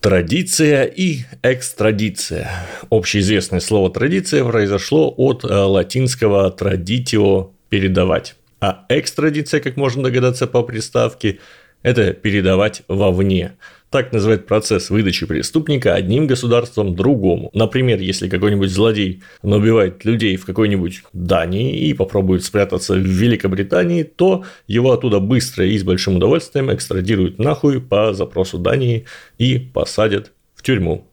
Традиция и экстрадиция. Общеизвестное слово «традиция» произошло от э, латинского «traditio» – «передавать». А экстрадиция, как можно догадаться по приставке, это передавать вовне. Так называют процесс выдачи преступника одним государством другому. Например, если какой-нибудь злодей набивает людей в какой-нибудь Дании и попробует спрятаться в Великобритании, то его оттуда быстро и с большим удовольствием экстрадируют нахуй по запросу Дании и посадят в тюрьму.